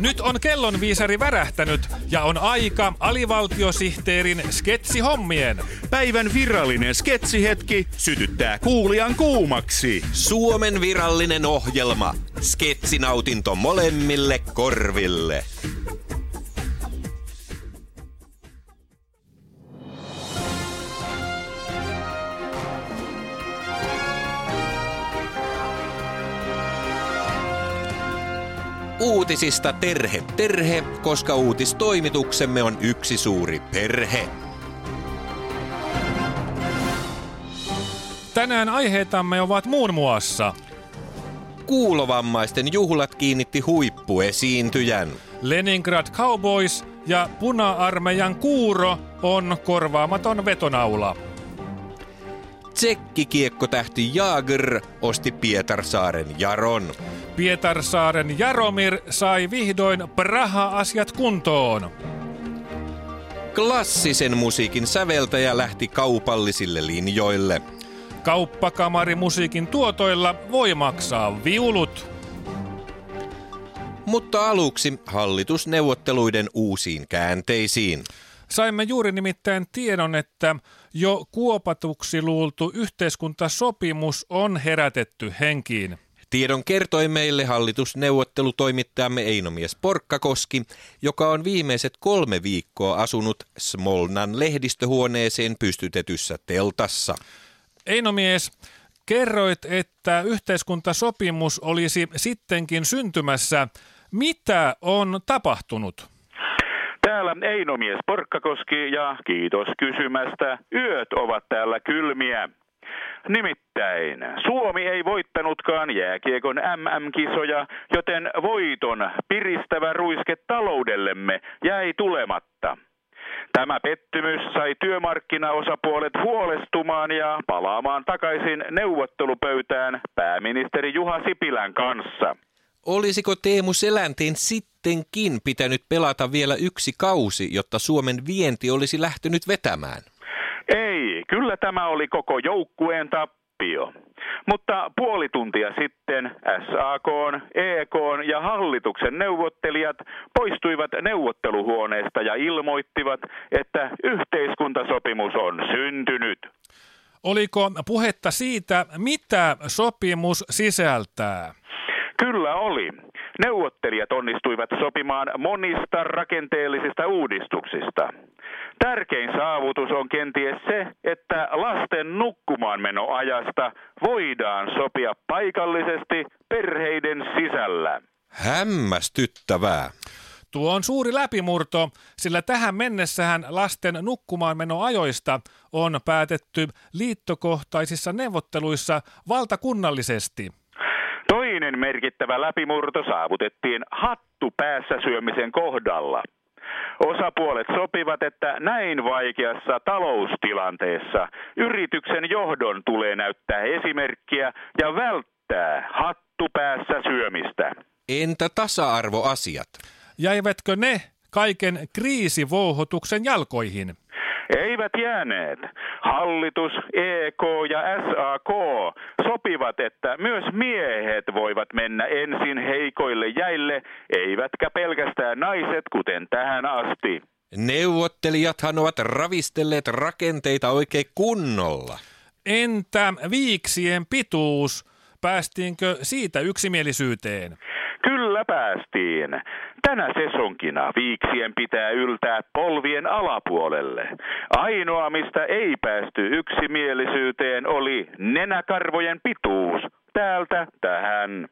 Nyt on kellonviisari värähtänyt ja on aika alivaltiosihteerin sketsihommien. Päivän virallinen sketsihetki sytyttää kuulijan kuumaksi. Suomen virallinen ohjelma. Sketsinautinto molemmille korville. Uutisista terhe terhe, koska uutistoimituksemme on yksi suuri perhe. Tänään aiheitamme ovat muun muassa Kuulovammaisten juhlat kiinnitti huippuesiintyjän. Leningrad Cowboys ja puna-armeijan kuuro on korvaamaton vetonaula. Tsekkikiekkotähti Jager osti Pietarsaaren Jaron. Pietarsaaren Jaromir sai vihdoin Praha-asiat kuntoon. Klassisen musiikin säveltäjä lähti kaupallisille linjoille. Kauppakamarimusiikin tuotoilla voi maksaa viulut. Mutta aluksi hallitusneuvotteluiden uusiin käänteisiin. Saimme juuri nimittäin tiedon, että jo kuopatuksi luultu yhteiskuntasopimus on herätetty henkiin. Tiedon kertoi meille hallitusneuvottelutoimittajamme Einomies Porkkakoski, joka on viimeiset kolme viikkoa asunut Smolnan lehdistöhuoneeseen pystytetyssä teltassa. Einomies, kerroit, että yhteiskuntasopimus olisi sittenkin syntymässä. Mitä on tapahtunut? Einomies Porkkakoski ja kiitos kysymästä. Yöt ovat täällä kylmiä. Nimittäin Suomi ei voittanutkaan jääkiekon MM-kisoja, joten voiton piristävä ruiske taloudellemme jäi tulematta. Tämä pettymys sai työmarkkinaosapuolet huolestumaan ja palaamaan takaisin neuvottelupöytään pääministeri Juha Sipilän kanssa. Olisiko Teemu Selänteen sittenkin pitänyt pelata vielä yksi kausi, jotta Suomen vienti olisi lähtenyt vetämään? Ei, kyllä tämä oli koko joukkueen tappio. Mutta puoli tuntia sitten SAK, EK ja hallituksen neuvottelijat poistuivat neuvotteluhuoneesta ja ilmoittivat, että yhteiskuntasopimus on syntynyt. Oliko puhetta siitä, mitä sopimus sisältää? Kyllä oli. Neuvottelijat onnistuivat sopimaan monista rakenteellisista uudistuksista. Tärkein saavutus on kenties se, että lasten nukkumaan menoajasta voidaan sopia paikallisesti perheiden sisällä. Hämmästyttävää. Tuo on suuri läpimurto, sillä tähän mennessähän lasten nukkumaanmenoajoista on päätetty liittokohtaisissa neuvotteluissa valtakunnallisesti. Toinen merkittävä läpimurto saavutettiin hattu päässä syömisen kohdalla. Osapuolet sopivat, että näin vaikeassa taloustilanteessa yrityksen johdon tulee näyttää esimerkkiä ja välttää hattu päässä syömistä. Entä tasa-arvoasiat? Jäivätkö ne kaiken kriisivouhotuksen jalkoihin? Eivät jääneet. Hallitus, EK ja SAK sopivat, että myös miehet voivat mennä ensin heikoille jäille, eivätkä pelkästään naiset, kuten tähän asti. Neuvottelijathan ovat ravistelleet rakenteita oikein kunnolla. Entä viiksien pituus? Päästiinkö siitä yksimielisyyteen? Kyllä päästiin. Tänä sesonkina viiksien pitää yltää polvien alapuolelle. Ainoa, mistä ei päästy yksimielisyyteen, oli nenäkarvojen pituus. Täältä tähän.